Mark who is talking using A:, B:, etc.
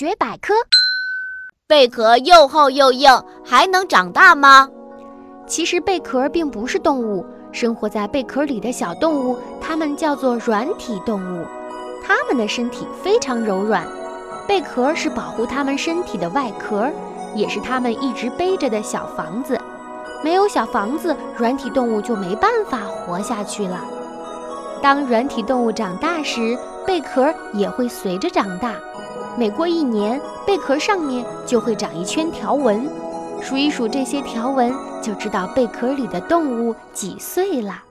A: 学百科贝壳又厚又硬，还能长大吗？
B: 其实贝壳并不是动物，生活在贝壳里的小动物，它们叫做软体动物。它们的身体非常柔软，贝壳是保护它们身体的外壳，也是它们一直背着的小房子。没有小房子，软体动物就没办法活下去了。当软体动物长大时，贝壳也会随着长大。每过一年，贝壳上面就会长一圈条纹，数一数这些条纹，就知道贝壳里的动物几岁了。